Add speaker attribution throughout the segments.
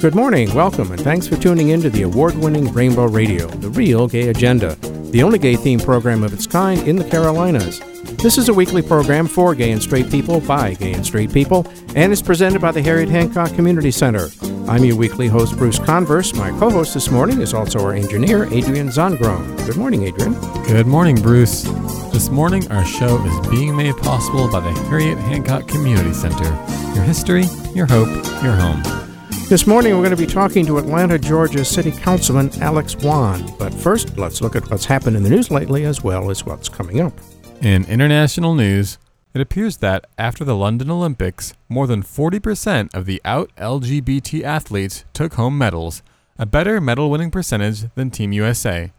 Speaker 1: Good morning, welcome, and thanks for tuning in to the award winning Rainbow Radio, the real gay agenda, the only gay themed program of its kind in the Carolinas. This is a weekly program for gay and straight people by gay and straight people, and is presented by the Harriet Hancock Community Center. I'm your weekly host, Bruce Converse. My co host this morning is also our engineer, Adrian Zongron. Good morning, Adrian.
Speaker 2: Good morning, Bruce. This morning, our show is being made possible by the Harriet Hancock Community Center. Your history, your hope, your home.
Speaker 1: This morning, we're going to be talking to Atlanta, Georgia City Councilman Alex Wan. But first, let's look at what's happened in the news lately as well as what's coming up.
Speaker 2: In international news, it appears that after the London Olympics, more than 40% of the out LGBT athletes took home medals, a better medal winning percentage than Team USA.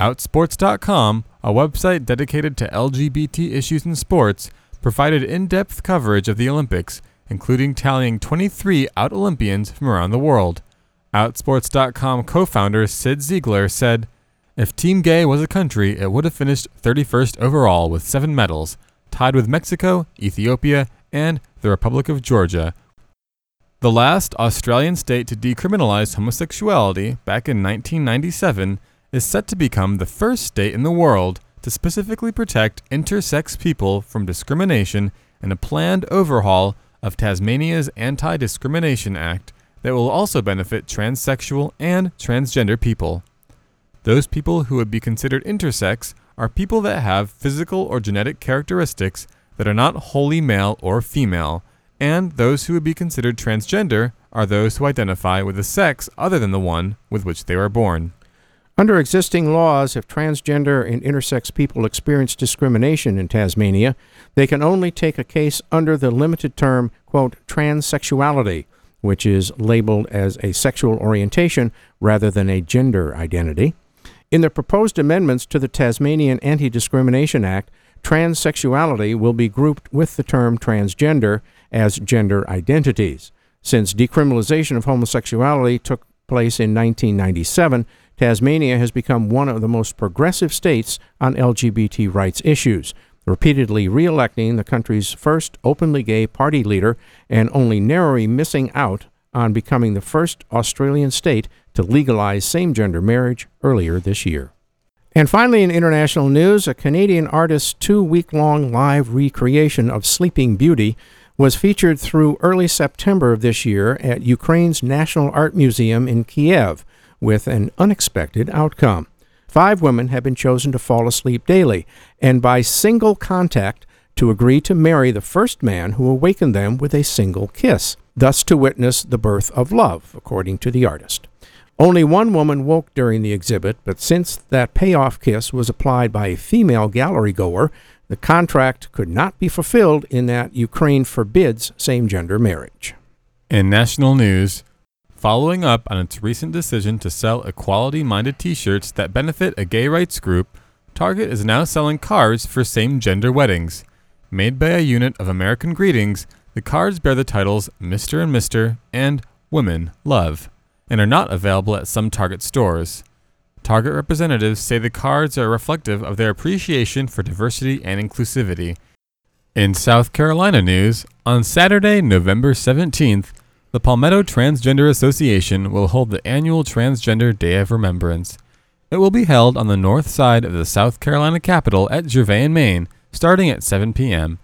Speaker 2: Outsports.com, a website dedicated to LGBT issues in sports, provided in depth coverage of the Olympics including tallying 23 out Olympians from around the world. Outsports.com co founder Cyd Zeigler said, If Team Gay was a country, it would have finished 31st overall with seven medals, tied with Mexico, Ethiopia, and the Republic of Georgia. The last Australian state to decriminalize homosexuality, back in 1997, is set to become the first state in the world to specifically protect intersex people from discrimination in a planned overhaul of Tasmania's Anti Discrimination Act that will also benefit transsexual and transgender people. Those people who would be considered intersex are people that have physical or genetic characteristics that are not wholly male or female, and those who would be considered transgender are those who identify with a sex other than the one with which they were born.
Speaker 1: Under existing laws, if transgender and intersex people experience discrimination in Tasmania, they can only take a case under the limited term, quote, transsexuality, which is labeled as a sexual orientation rather than a gender identity. In the proposed amendments to the Tasmanian Anti Discrimination Act, transsexuality will be grouped with the term transgender as gender identities. Since decriminalization of homosexuality took place in 1997, Tasmania has become one of the most progressive states on LGBT rights issues, repeatedly re electing the country's first openly gay party leader and only narrowly missing out on becoming the first Australian state to legalize same gender marriage earlier this year. And finally, in international news, a Canadian artist's two week long live recreation of Sleeping Beauty was featured through early September of this year at Ukraine's National Art Museum in Kiev with an unexpected outcome. Five women have been chosen to fall asleep daily, and by single contact to agree to marry the first man who awakened them with a single kiss, thus to witness the birth of love, according to the artist. Only one woman woke during the exhibit, but since that payoff kiss was applied by a female gallery goer, the contract could not be fulfilled in that Ukraine forbids same gender marriage.
Speaker 2: In national news, Following up on its recent decision to sell equality minded t shirts that benefit a gay rights group, Target is now selling cards for same gender weddings. Made by a unit of American Greetings, the cards bear the titles Mr. and Mr. and Women Love, and are not available at some Target stores. Target representatives say the cards are reflective of their appreciation for diversity and inclusivity. In South Carolina news, on Saturday, November 17th, the Palmetto Transgender Association will hold the annual Transgender Day of Remembrance. It will be held on the north side of the South Carolina Capitol at Gervais, Main, starting at 7 p.m.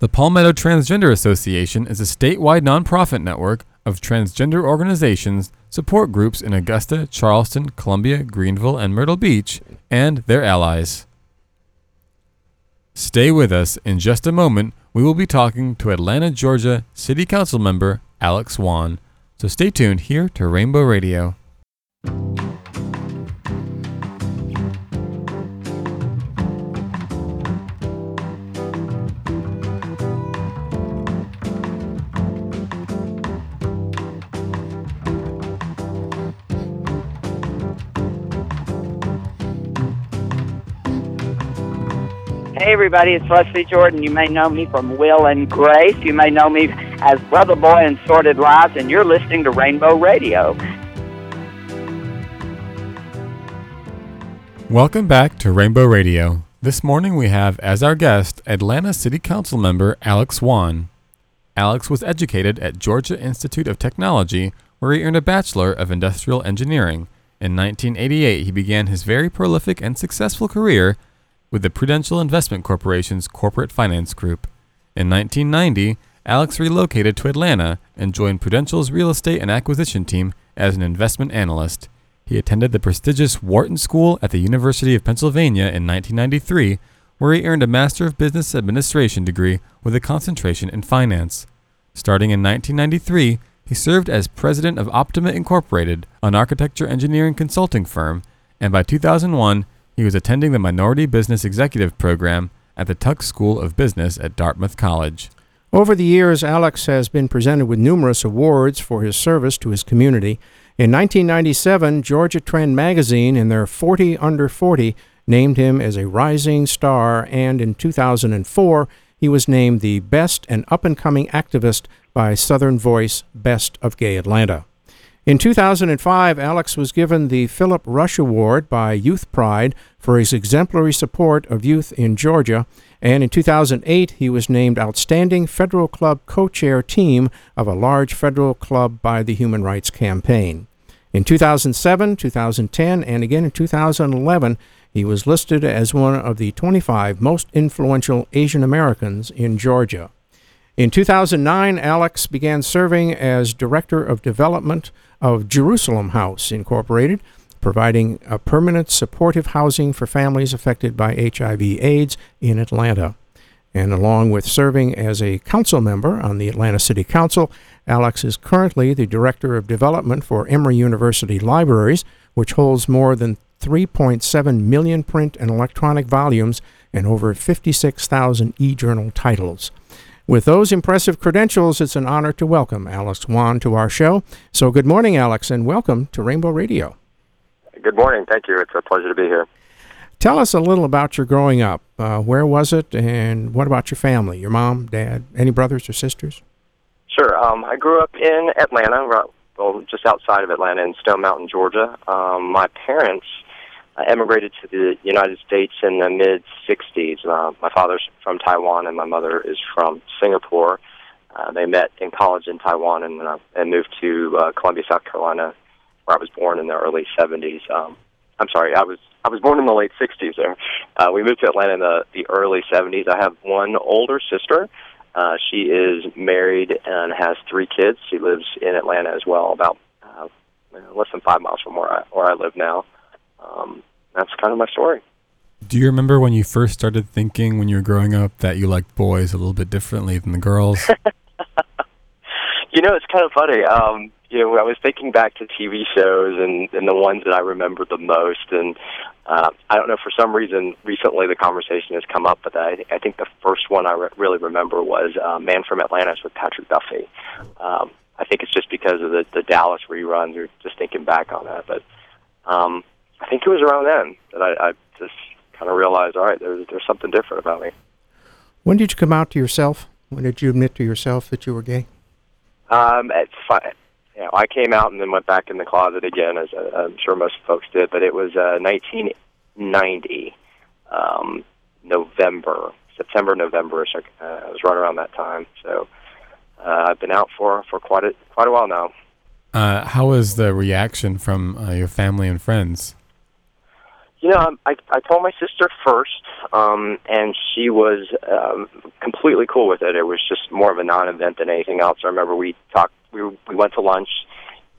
Speaker 2: The Palmetto Transgender Association is a statewide nonprofit network of transgender organizations, support groups in Augusta, Charleston, Columbia, Greenville, and Myrtle Beach, and their allies. Stay with us. In just a moment, we will be talking to Atlanta, Georgia City Council member Alex Wan. So stay tuned here to Rainbow Radio.
Speaker 3: Hey everybody, it's Leslie Jordan. You may know me from Will and Grace. You may know me as Brother Boy and Sordid Lives, and you're listening to Rainbow Radio.
Speaker 2: Welcome back to Rainbow Radio. This morning we have as our guest Atlanta City Council member Alex Wan. Alex was educated at Georgia Institute of Technology, where he earned a Bachelor of Industrial Engineering. In 1988, he began his very prolific and successful career with the Prudential Investment Corporation's Corporate Finance Group. In 1990, Alex relocated to Atlanta and joined Prudential's real estate and acquisition team as an investment analyst. He attended the prestigious Wharton School at the University of Pennsylvania in 1993, where he earned a Master of Business Administration degree with a concentration in finance. Starting in 1993, he served as president of Optima Incorporated, an architecture engineering consulting firm, and by 2001, he was attending the Minority Business Executive Program at the Tuck School of Business at Dartmouth College.
Speaker 1: Over the years, Alex has been presented with numerous awards for his service to his community. In 1997, Georgia Trend magazine, in their 40 Under 40, named him as a rising star, and in 2004, he was named the Best and Up and Coming Activist by Southern Voice Best of Gay Atlanta. In 2005, Alex was given the Philip Rush Award by Youth Pride for his exemplary support of youth in Georgia, and in 2008, he was named Outstanding Federal Club Co Chair Team of a large federal club by the Human Rights Campaign. In 2007, 2010, and again in 2011, he was listed as one of the 25 most influential Asian Americans in Georgia. In 2009, Alex began serving as Director of Development of Jerusalem House Incorporated, providing a permanent supportive housing for families affected by HIV/AIDS in Atlanta. And along with serving as a council member on the Atlanta City Council, Alex is currently the Director of Development for Emory University Libraries, which holds more than 3.7 million print and electronic volumes and over 56,000 e journal titles. With those impressive credentials, it's an honor to welcome Alex Wan to our show. So, good morning, Alex, and welcome to Rainbow Radio.
Speaker 4: Good morning. Thank you. It's a pleasure to be here.
Speaker 1: Tell us a little about your growing up. Uh, where was it, and what about your family? Your mom, dad, any brothers or sisters?
Speaker 4: Sure. Um, I grew up in Atlanta, right, well, just outside of Atlanta in Stone Mountain, Georgia. Um, my parents uh, emigrated to the United States in the mid 60s. Uh, my father's from Taiwan, and my mother is from Singapore. Uh, they met in college in Taiwan and, uh, and moved to uh, Columbia, South Carolina, where I was born in the early 70s. Um, I'm sorry, I was I was born in the late 60s. There, uh, we moved to Atlanta in the the early 70s. I have one older sister. Uh, she is married and has three kids. She lives in Atlanta as well, about uh, less than five miles from where I where I live now. Um, that's kind of my story.
Speaker 2: Do you remember when you first started thinking when you were growing up that you liked boys a little bit differently than the girls?
Speaker 4: you know, it's kind of funny. Um, you know, I was thinking back to TV shows and, and the ones that I remember the most, and uh, I don't know for some reason recently the conversation has come up, but I, I think the first one I re- really remember was uh, Man from Atlantis with Patrick Duffy. Um, I think it's just because of the, the Dallas reruns, or just thinking back on that, but um, I think it was around then that I, I just kind of realized, all right, there's there's something different about me.
Speaker 1: When did you come out to yourself? When did you admit to yourself that you were gay?
Speaker 4: Um, it's fun. You know, I came out and then went back in the closet again, as uh, I'm sure most folks did. But it was uh, 1990, um, November, September, November. So, uh, it was right around that time. So uh, I've been out for for quite a quite a while now.
Speaker 2: Uh, how was the reaction from uh, your family and friends?
Speaker 4: You know, I I told my sister first, um, and she was um, completely cool with it. It was just more of a non-event than anything else. I remember we talked. We we went to lunch,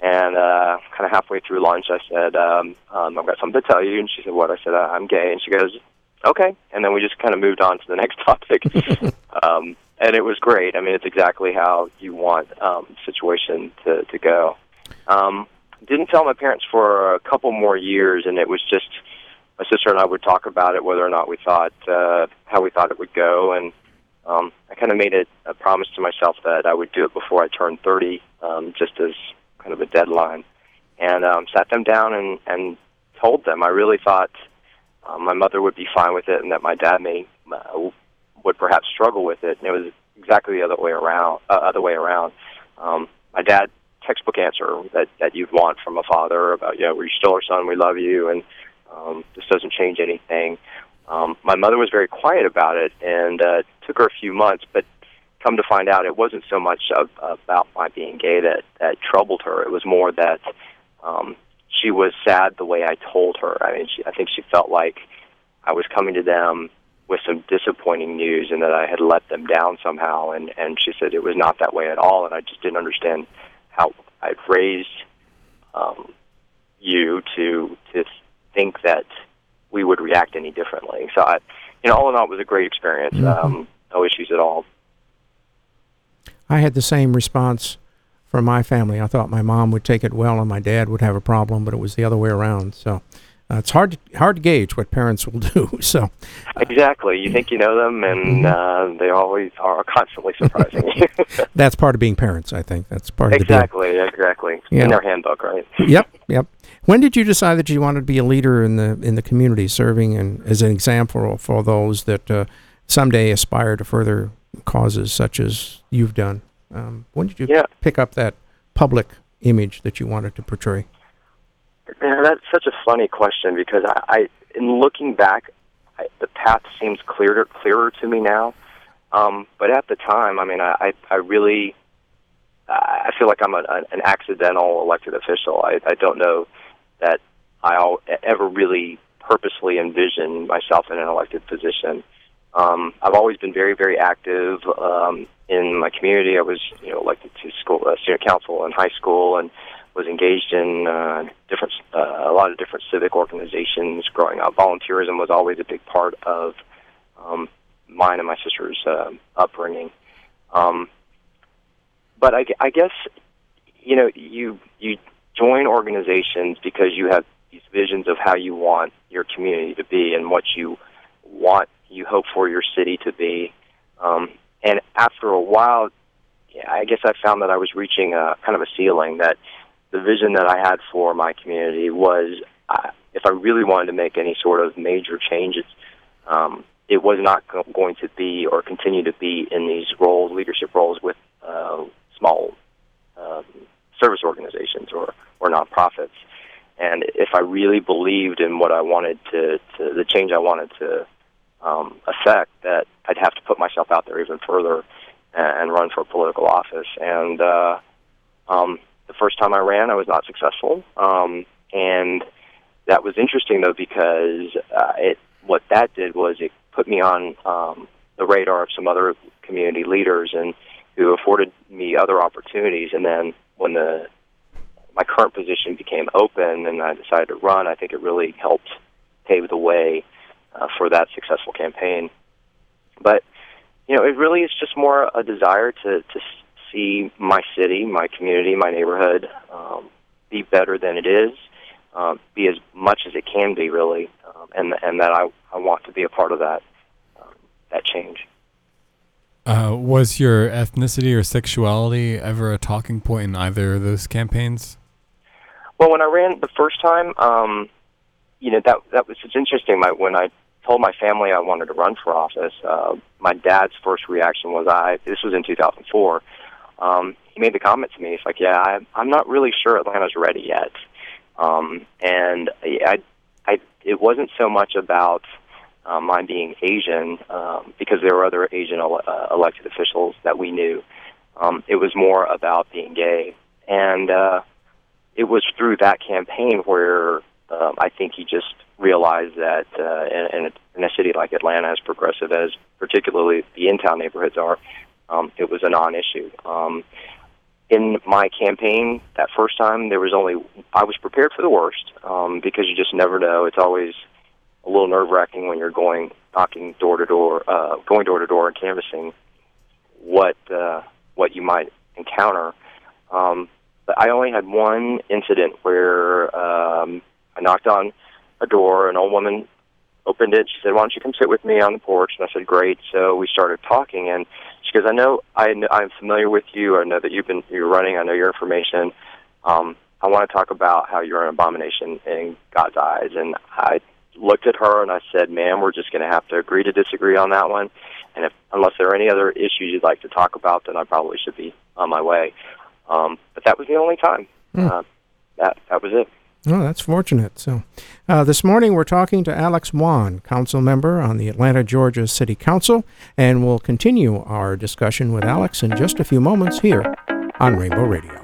Speaker 4: and uh, kind of halfway through lunch, I said, um, um, "I've got something to tell you." And she said, "What?" I said, uh, "I'm gay." And she goes, "Okay." And then we just kind of moved on to the next topic. um, and it was great. I mean, it's exactly how you want um, the situation to to go. Um, didn't tell my parents for a couple more years, and it was just my sister and I would talk about it, whether or not we thought uh, how we thought it would go, and um, I kind of made it a promise to myself that I would do it before I turned 30, um, just as kind of a deadline, and um, sat them down and and told them I really thought um, my mother would be fine with it, and that my dad may uh, would perhaps struggle with it. And it was exactly the other way around. Uh, other way around. Um, my dad textbook answer that that you'd want from a father about know we're still our son, we love you, and um, this doesn't change anything. Um, my mother was very quiet about it, and uh, took her a few months, but come to find out, it wasn't so much of, about my being gay that that troubled her. It was more that um, she was sad the way I told her. I mean, she, I think she felt like I was coming to them with some disappointing news and that I had let them down somehow. And and she said it was not that way at all, and I just didn't understand how I'd raised um, you to to think that we would react any differently. So I, you know, all in all, it was a great experience.
Speaker 1: Mhm.
Speaker 4: Um, no issues at all.
Speaker 1: I had the same response from my family. I thought my mom would take it well and my dad would have a problem, but it was the other way around. So uh, it's hard to, hard to gauge what parents will do. So
Speaker 4: Exactly. You think you know them, and uh, they always are constantly surprising you.
Speaker 1: that's part of being parents. I think that's part of
Speaker 4: exactly. Exactly.
Speaker 1: Yeah.
Speaker 4: In their handbook, right?
Speaker 1: Yep, yep. When did you decide that you wanted to be a leader in the in the community, serving and as an example for those that uh, someday aspire to further causes such as you've done? Um, when did you
Speaker 4: Yeah.
Speaker 1: pick up that public image that you wanted to portray?
Speaker 4: Yeah, that's such a funny question because I, I in looking back, I, the path seems clearer clearer to me now. Um, but at the time, I mean, I I, I really I feel like I'm a, an accidental elected official. I, I don't know that I ever really purposely envisioned myself in an elected position. Um, I've always been very, very active um, in my community. I was, you know, elected to school uh, senior council in high school, and was engaged in uh, different, uh, a lot of different civic organizations growing up. Volunteerism was always a big part of um, mine and my sister's uh, upbringing. Um, but I, I guess, you know, you you join organizations because you have these visions of how you want your community to be and what you want, you hope for your city to be. Um, and after a while, I guess I found that I was reaching a kind of a ceiling that the vision that I had for my community was uh, if I really wanted to make any sort of major changes, um, it was not go- going to be or continue to be in these roles, leadership roles with uh, small um, service organizations or, or nonprofits. And if I really believed in what I wanted to, to the change I wanted to um, affect, that I'd have to put myself out there even further and, and run for political office. And uh, um, the first time I ran, I was not successful. Um, and that was interesting though because uh, it what that did was it put me on um, the radar of some other community leaders and who afforded me other opportunities. And then when the my current position became open and I decided to run, I think it really helped pave the way uh, for that successful campaign. But you know, it really is just more a desire to to see my city, my community, my neighborhood um, be better than it is, um, be as much as it can be, really, um, and and that I I want to be a part of that um, that change.
Speaker 2: Uh, was your ethnicity or sexuality ever a talking point in either of those campaigns?
Speaker 4: Well, when I ran the first time, um, you know that that was it's interesting. My when I told my family I wanted to run for office, uh, my dad's first reaction was I. This was in 2004. Um, he made the comment to me. He's like, "Yeah, I, I'm not really sure Atlanta's ready yet." Um, and I, I, it wasn't so much about uh, my being Asian um, because there were other Asian uh, elected officials that we knew. Um, it was more about being gay, and uh, it was through that campaign where um, I think he just realized that uh, in, in, a, in a city like Atlanta, as progressive as particularly the in-town neighborhoods are, um, it was a non-issue. Um, in my campaign that first time, there was only I was prepared for the worst um, because you just never know. It's always a little nerve-wracking when you're going knocking door to door, uh, going door to door and canvassing what uh, what you might encounter. Um, but I only had one incident where um, I knocked on a door. An old woman opened it. She said, "Why don't you come sit with me on the porch?" And I said, "Great." So we started talking, and she goes, "I know, I know, I'm familiar with you. I know that you've been you're running. I know your information. Um, I want to talk about how you're an abomination in God's eyes." And I looked at her and I said, "Ma'am, we're just going to have to agree to disagree on that one. And if unless there are any other issues you'd like to talk about, then I probably should be on my way." Um, but that was the only time.
Speaker 1: Hmm.
Speaker 4: Uh, that that was it.
Speaker 1: Oh, that's fortunate. So, uh, this morning we're talking to Alex Wan, council member on the Atlanta, Georgia City Council, and we'll continue our discussion with Alex in just a few moments here on Rainbow Radio.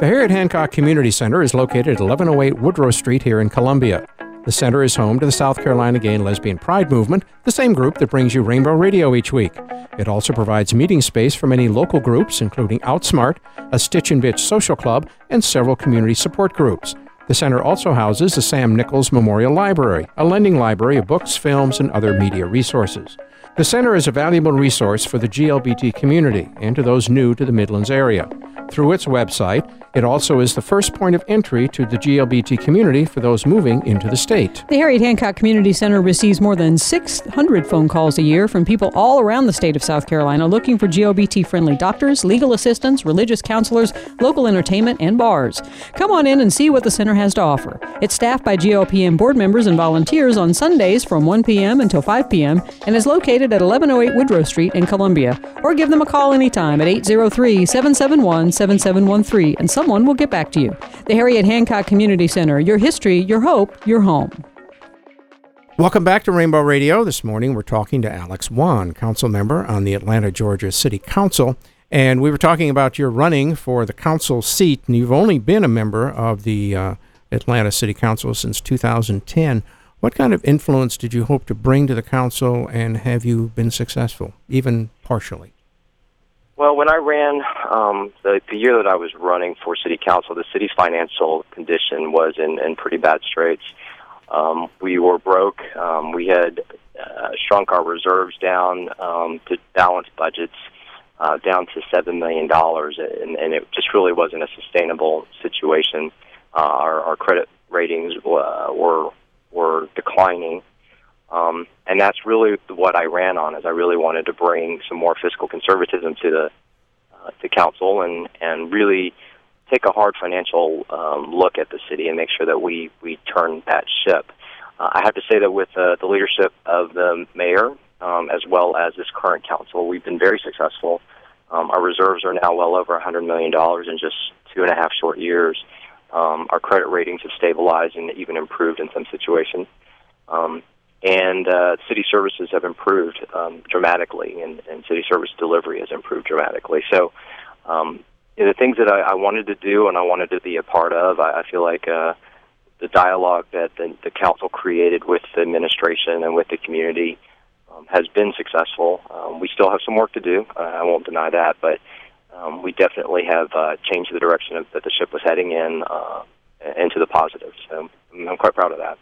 Speaker 1: The Harriet Hancock Community Center is located at 1108 Woodrow Street here in Columbia. The center is home to the South Carolina Gay and Lesbian Pride Movement, the same group that brings you Rainbow Radio each week. It also provides meeting space for many local groups, including Outsmart, a Stitch and Bitch social club, and several community support groups. The center also houses the Sam Nichols Memorial Library, a lending library of books, films, and other media resources. The center is a valuable resource for the GLBT community and to those new to the Midlands area. Through its website, it also is the first point of entry to the GLBT community for those moving into the state.
Speaker 5: The Harriet Hancock Community Center receives more than 600 phone calls a year from people all around the state of South Carolina looking for GLBT friendly doctors, legal assistants, religious counselors, local entertainment, and bars. Come on in and see what the center has to offer. It's staffed by GLPM board members and volunteers on Sundays from 1 p.m. until 5 p.m. and is located at 1108 Woodrow Street in Columbia. Or give them a call anytime at 803 771 7713 and someone will get back to you. The Harriet Hancock Community Center, your history, your hope, your home.
Speaker 1: Welcome back to Rainbow Radio. This morning we're talking to Alex Wan, council member on the Atlanta, Georgia City Council. And we were talking about your running for the council seat, and you've only been a member of the uh, Atlanta City Council since 2010. What kind of influence did you hope to bring to the council, and have you been successful, even partially?
Speaker 4: Well, when I ran um, the, the year that I was running for city council, the city's financial condition was in, in pretty bad straits. Um, we were broke. Um, we had uh, shrunk our reserves down um, to balance budgets uh, down to seven million dollars, and, and it just really wasn't a sustainable situation. Uh, our, our credit ratings uh, were were declining. Um, and that's really what I ran on. Is I really wanted to bring some more fiscal conservatism to the uh, to council and and really take a hard financial um, look at the city and make sure that we we turn that ship. Uh, I have to say that with uh, the leadership of the mayor um, as well as this current council, we've been very successful. Um, our reserves are now well over $100 million in just two and a half short years. Um, our credit ratings have stabilized and even improved in some situations. Um, and uh, city services have improved um, dramatically, and, and city service delivery has improved dramatically. So, um, the things that I, I wanted to do and I wanted to be a part of, I, I feel like uh, the dialogue that the, the council created with the administration and with the community um, has been successful. Um, we still have some work to do. Uh, I won't deny that, but um, we definitely have uh, changed the direction of, that the ship was heading in uh, into the positive. So I'm quite proud of that.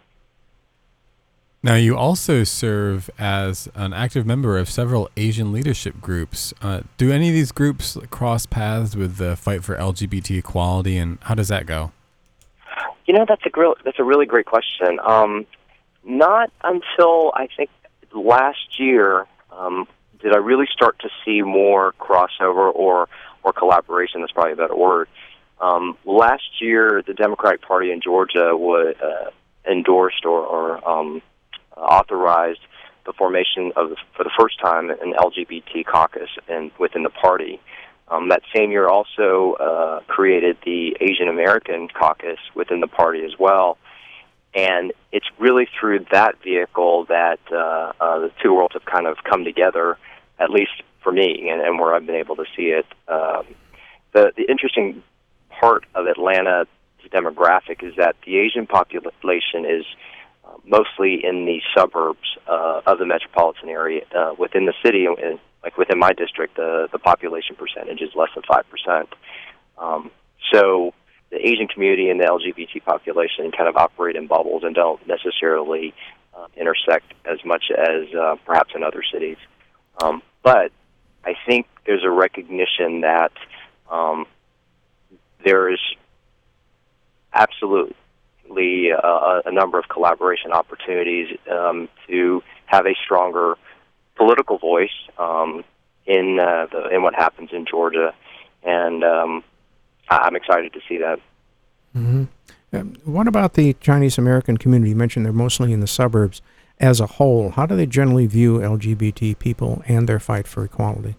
Speaker 2: Now, you also serve as an active member of several Asian leadership groups. Uh, do any of these groups cross paths with the fight for LGBT equality, and how does that go?
Speaker 4: You know, that's a real, that's a really great question. Um, not until I think last year um, did I really start to see more crossover or or collaboration. That's probably a better word. Um, last year, the Democratic Party in Georgia would, uh, endorsed or, or um, authorized the formation of, for the first time, an LGBT caucus in, within the party. Um, that same year, also uh, created the Asian American caucus within the party as well. And it's really through that vehicle that uh, uh, the two worlds have kind of come together, at least for me, and, and where I've been able to see it. Um, the, the interesting part of Atlanta's demographic is that the Asian population is uh, mostly in the suburbs uh, of the metropolitan area. Uh, within the city, and like within my district, the the population percentage is less than five percent. Um, so the Asian community and the LGBT population kind of operate in bubbles and don't necessarily uh, intersect as much as uh, perhaps in other cities. Um, but I think there's a recognition that um, there is uh, a number of collaboration opportunities um, to have a stronger political voice um, in uh, the, in what happens in Georgia, and um, I'm excited to see that.
Speaker 1: Mm-hmm. Um, what about the Chinese American community? You mentioned they're mostly in the suburbs. As a whole, how do they generally view LGBT people and their fight for equality?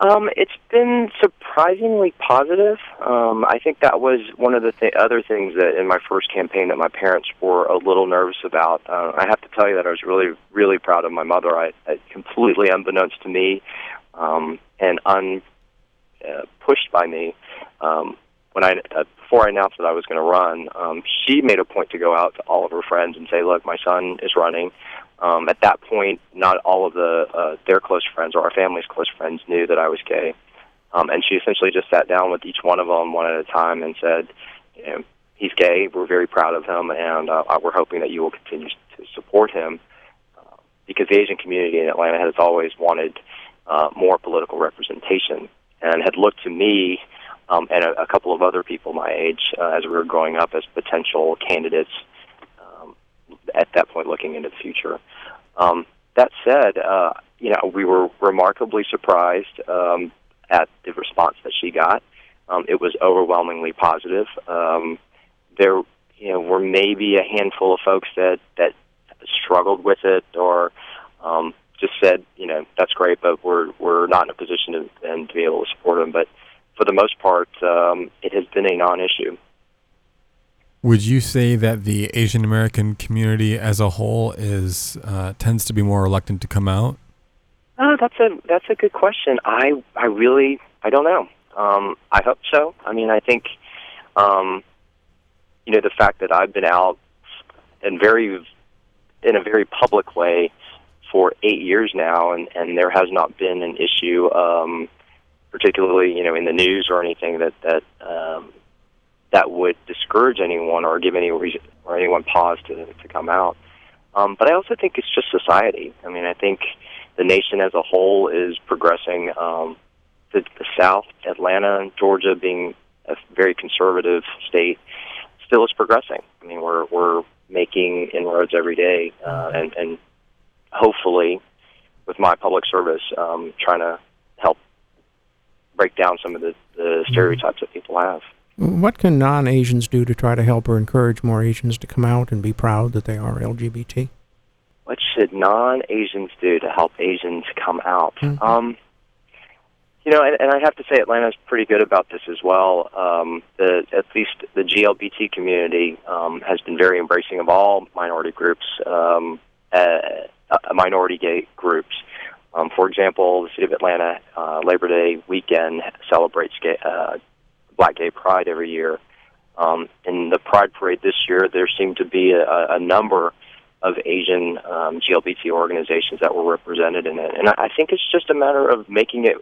Speaker 4: Um, it's been surprisingly positive. Um, I think that was one of the th- other things that in my first campaign that my parents were a little nervous about. Uh, I have to tell you that I was really, really proud of my mother. I, I completely unbeknownst to me, um, and un uh, pushed by me. Um, when I uh, before I announced that I was going to run, um, she made a point to go out to all of her friends and say, "Look, my son is running." Um, at that point, not all of the uh, their close friends or our family's close friends knew that I was gay, um, and she essentially just sat down with each one of them one at a time and said, you know, "He's gay. We're very proud of him, and uh, we're hoping that you will continue to support him." Uh, because the Asian community in Atlanta has always wanted uh, more political representation and had looked to me um, and a, a couple of other people my age uh, as we were growing up as potential candidates at that point looking into the future. Um, that said, uh, you know, we were remarkably surprised um, at the response that she got. Um, it was overwhelmingly positive. Um, there, you know, were maybe a handful of folks that that struggled with it or um, just said, you know, that's great, but we're we're not in a position to, and to be able to support them. But for the most part, um, it has been a non-issue.
Speaker 2: Would you say that the Asian American community as a whole is uh, tends to be more reluctant to come out?
Speaker 4: Oh, that's a that's a good question. I I really I don't know. Um, I hope so. I mean, I think um, you know the fact that I've been out and very in a very public way for eight years now, and and there has not been an issue, um, particularly you know in the news or anything that that um, that would discourage anyone or give any reason or anyone pause to to come out. Um, but I also think it's just society. I mean, I think the nation as a whole is progressing. Um, the, the South, Atlanta, Georgia, being a very conservative state, still is progressing. I mean, we're we're making inroads every day, uh, and and hopefully, with my public service, um, trying to help break down some of the, the stereotypes that people have.
Speaker 1: What can non Asians do to try to help or encourage more Asians to come out and be proud that they are LGBT?
Speaker 4: What should non Asians do to help Asians come out? Mm-hmm. Um, you know, and, and I have to say, Atlanta's pretty good about this as well. Um, the, at least the GLBT community um, has been very embracing of all minority groups, um, uh, uh, minority gay groups. Um, for example, the city of Atlanta uh, Labor Day weekend celebrates gay, uh, Black Gay Pride every year. Um, in the Pride Parade this year, there seemed to be a, a number of Asian um, GLBT organizations that were represented in it, and I think it's just a matter of making it,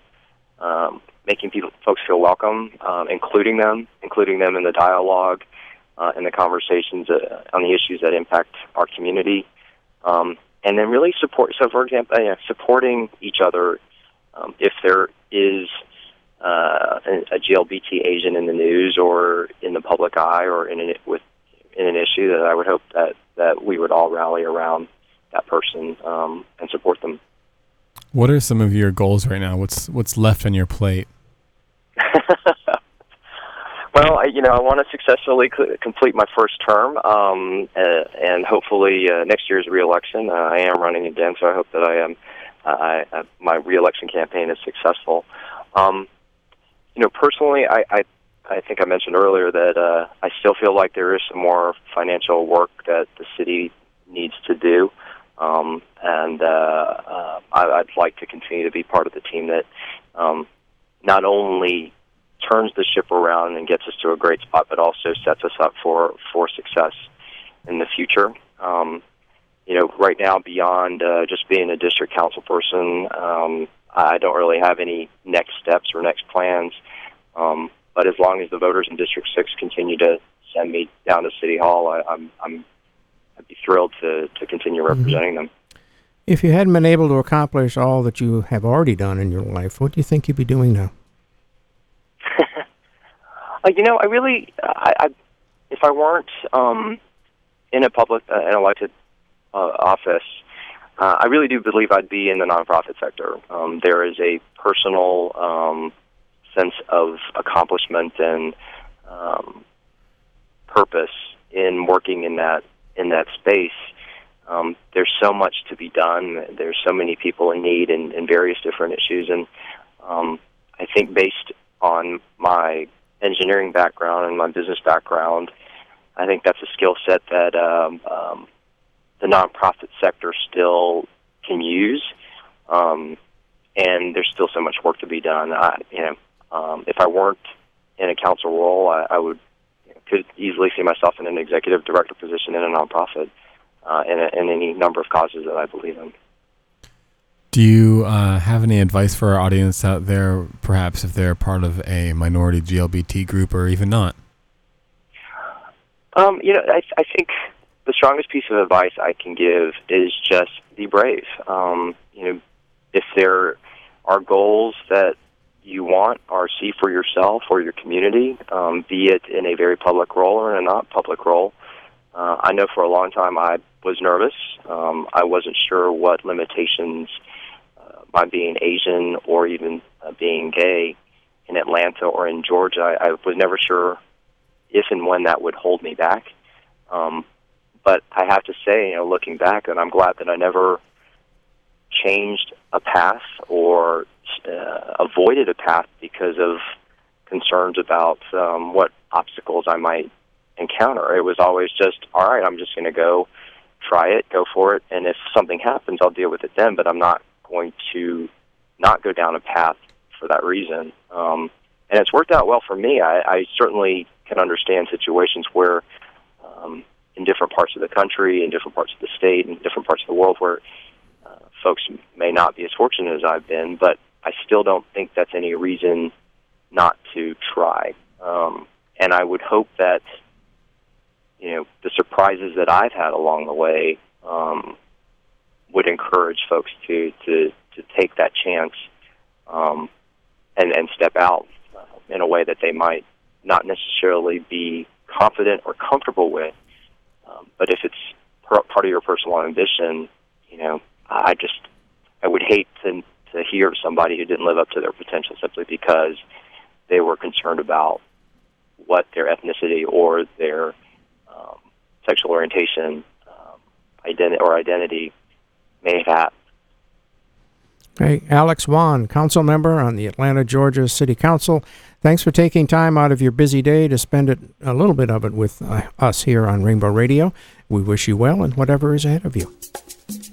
Speaker 4: um, making people, folks feel welcome, um, including them, including them in the dialogue, uh, in the conversations uh, on the issues that impact our community, um, and then really support. So, for example, uh, supporting each other um, if there is uh, a GLBT Asian in the news or in the public eye or in an, with in an issue that I would hope that that we would all rally around that person um, and support them.
Speaker 2: What are some of your goals right now? What's what's left on your plate?
Speaker 4: well, I, you know, I want to successfully complete my first term, um, uh, and hopefully uh, next year's reelection. Uh, I am running again, so I hope that I am. I, my reelection campaign is successful. Um, you know, personally, I, I I think I mentioned earlier that uh, I still feel like there is some more financial work that the city needs to do, um, and uh, uh, I, I'd like to continue to be part of the team that um, not only turns the ship around and gets us to a great spot, but also sets us up for for success in the future. Um, you know, right now, beyond uh, just being a district council person, um, I don't really have any next steps or next plans. Um, but as long as the voters in District Six continue to send me down to City Hall, I, I'm I'm I'd be thrilled to to continue mm-hmm. representing mm-hmm. them.
Speaker 1: If you hadn't been able to accomplish all that you have already done in your life, what do you think you'd be doing now?
Speaker 4: uh, you know, I really, I, I if I weren't um, in a public, uh, an elected uh, office, uh, I really do believe I'd be in the nonprofit sector. Um, there is a personal um, sense of accomplishment and um, purpose in working in that in that space. Um, there's so much to be done. There's so many people in need in, in various different issues, and Um, I think based on my engineering background and my business background, I think that's a skill set that um, um, the nonprofit sector still can use. Um, and there's still so much work to be done. I, you know, um, if I weren't in a council role, I, I would you know, could easily see myself in an executive director position in a nonprofit uh, in, a, in any number of causes that I believe in.
Speaker 2: Do you uh, have any advice for our audience out there, perhaps if they're part of a minority GLBT group or even not?
Speaker 4: Um, you know, I, I think the strongest piece of advice I can give is just be brave. Um, you know, if there are goals that you want or see for yourself or your community, um, be it in a very public role or in a not public role. Uh, I know for a long time I was nervous. Um, I wasn't sure what limitations uh, by being Asian or even uh, being gay in Atlanta or in Georgia. I, I was never sure if and when that would hold me back. Um, but I have to say, you know, looking back, and I'm glad that I never changed a path or uh, avoided a path because of concerns about um, what obstacles I might encounter. It was always just, all right, I'm just going to go try it, go for it, and if something happens, I'll deal with it then. But I'm not going to not go down a path for that reason. Um, and it's worked out well for me. I, I certainly can understand situations where, um, in different parts of the country, in different parts of the state, in different parts of the world, where uh, folks may not be as fortunate as I've been, but I still don't think that's any reason not to try. Um, and I would hope that you know the surprises that I've had along the way um, would encourage folks to to to take that chance um, and and step out uh, in a way that they might not necessarily be confident or comfortable with. Um, but if it's part of your personal ambition, you know, I just I would hate to to hear somebody who didn't live up to their potential simply because they were concerned about what their ethnicity or their um, sexual orientation um, identi- or identity may have.
Speaker 1: Hey, Alex Wan, council member on the Atlanta, Georgia City Council. Thanks for taking time out of your busy day to spend it a little bit of it with uh, us here on Rainbow Radio. We wish you well in whatever is ahead of you.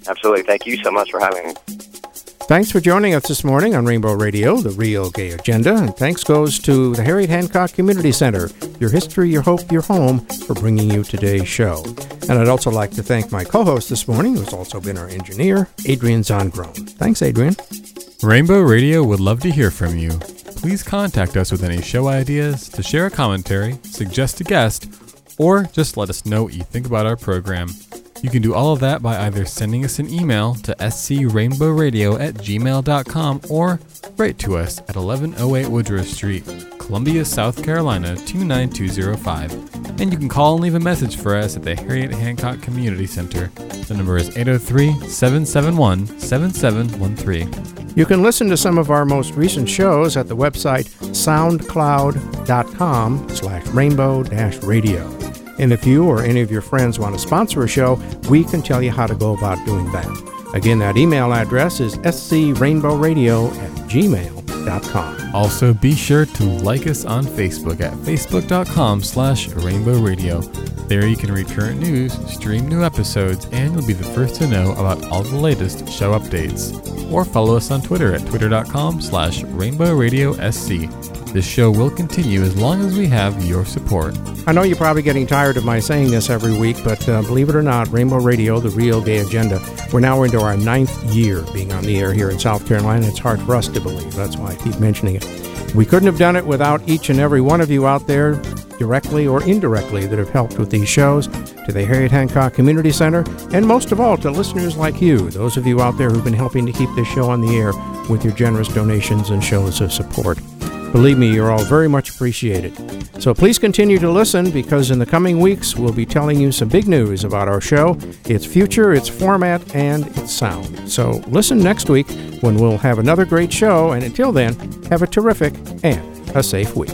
Speaker 4: Absolutely. Thank you so much for having me.
Speaker 1: Thanks for joining us this morning on Rainbow Radio, the real gay agenda. And thanks goes to the Harriet Hancock Community Center, your history, your hope, your home, for bringing you today's show. And I'd also like to thank my co host this morning, who's also been our engineer, Adrian Zongrone. Thanks, Adrian.
Speaker 2: Rainbow Radio would love to hear from you. Please contact us with any show ideas, to share a commentary, suggest a guest, or just let us know what you think about our program. You can do all of that by either sending us an email to scrainbowradio at gmail.com or write to us at 1108 Woodruff Street, Columbia, South Carolina 29205. And you can call and leave a message for us at the Harriet Hancock Community Center. The number is 803 771 7713.
Speaker 1: You can listen to some of our most recent shows at the website soundcloud.com slash rainbow radio. And if you or any of your friends want to sponsor a show, we can tell you how to go about doing that. Again, that email address is scrainbowradio at gmail.com.
Speaker 2: Also, be sure to like us on Facebook at facebook.com slash rainbow radio. There you can read current news, stream new episodes, and you'll be the first to know about all the latest show updates. Or follow us on Twitter at twitter.com slash rainbow radio sc. This show will continue as long as we have your support.
Speaker 1: I know you're probably getting tired of my saying this every week, but uh, believe it or not, Rainbow Radio, the real gay agenda, we're now into our ninth year being on the air here in South Carolina. It's hard for us to believe. That's why I keep mentioning it. We couldn't have done it without each and every one of you out there, directly or indirectly, that have helped with these shows, to the Harriet Hancock Community Center, and most of all to listeners like you, those of you out there who've been helping to keep this show on the air with your generous donations and shows of support. Believe me, you're all very much appreciated. So please continue to listen because in the coming weeks we'll be telling you some big news about our show, its future, its format, and its sound. So listen next week when we'll have another great show, and until then, have a terrific and a safe week.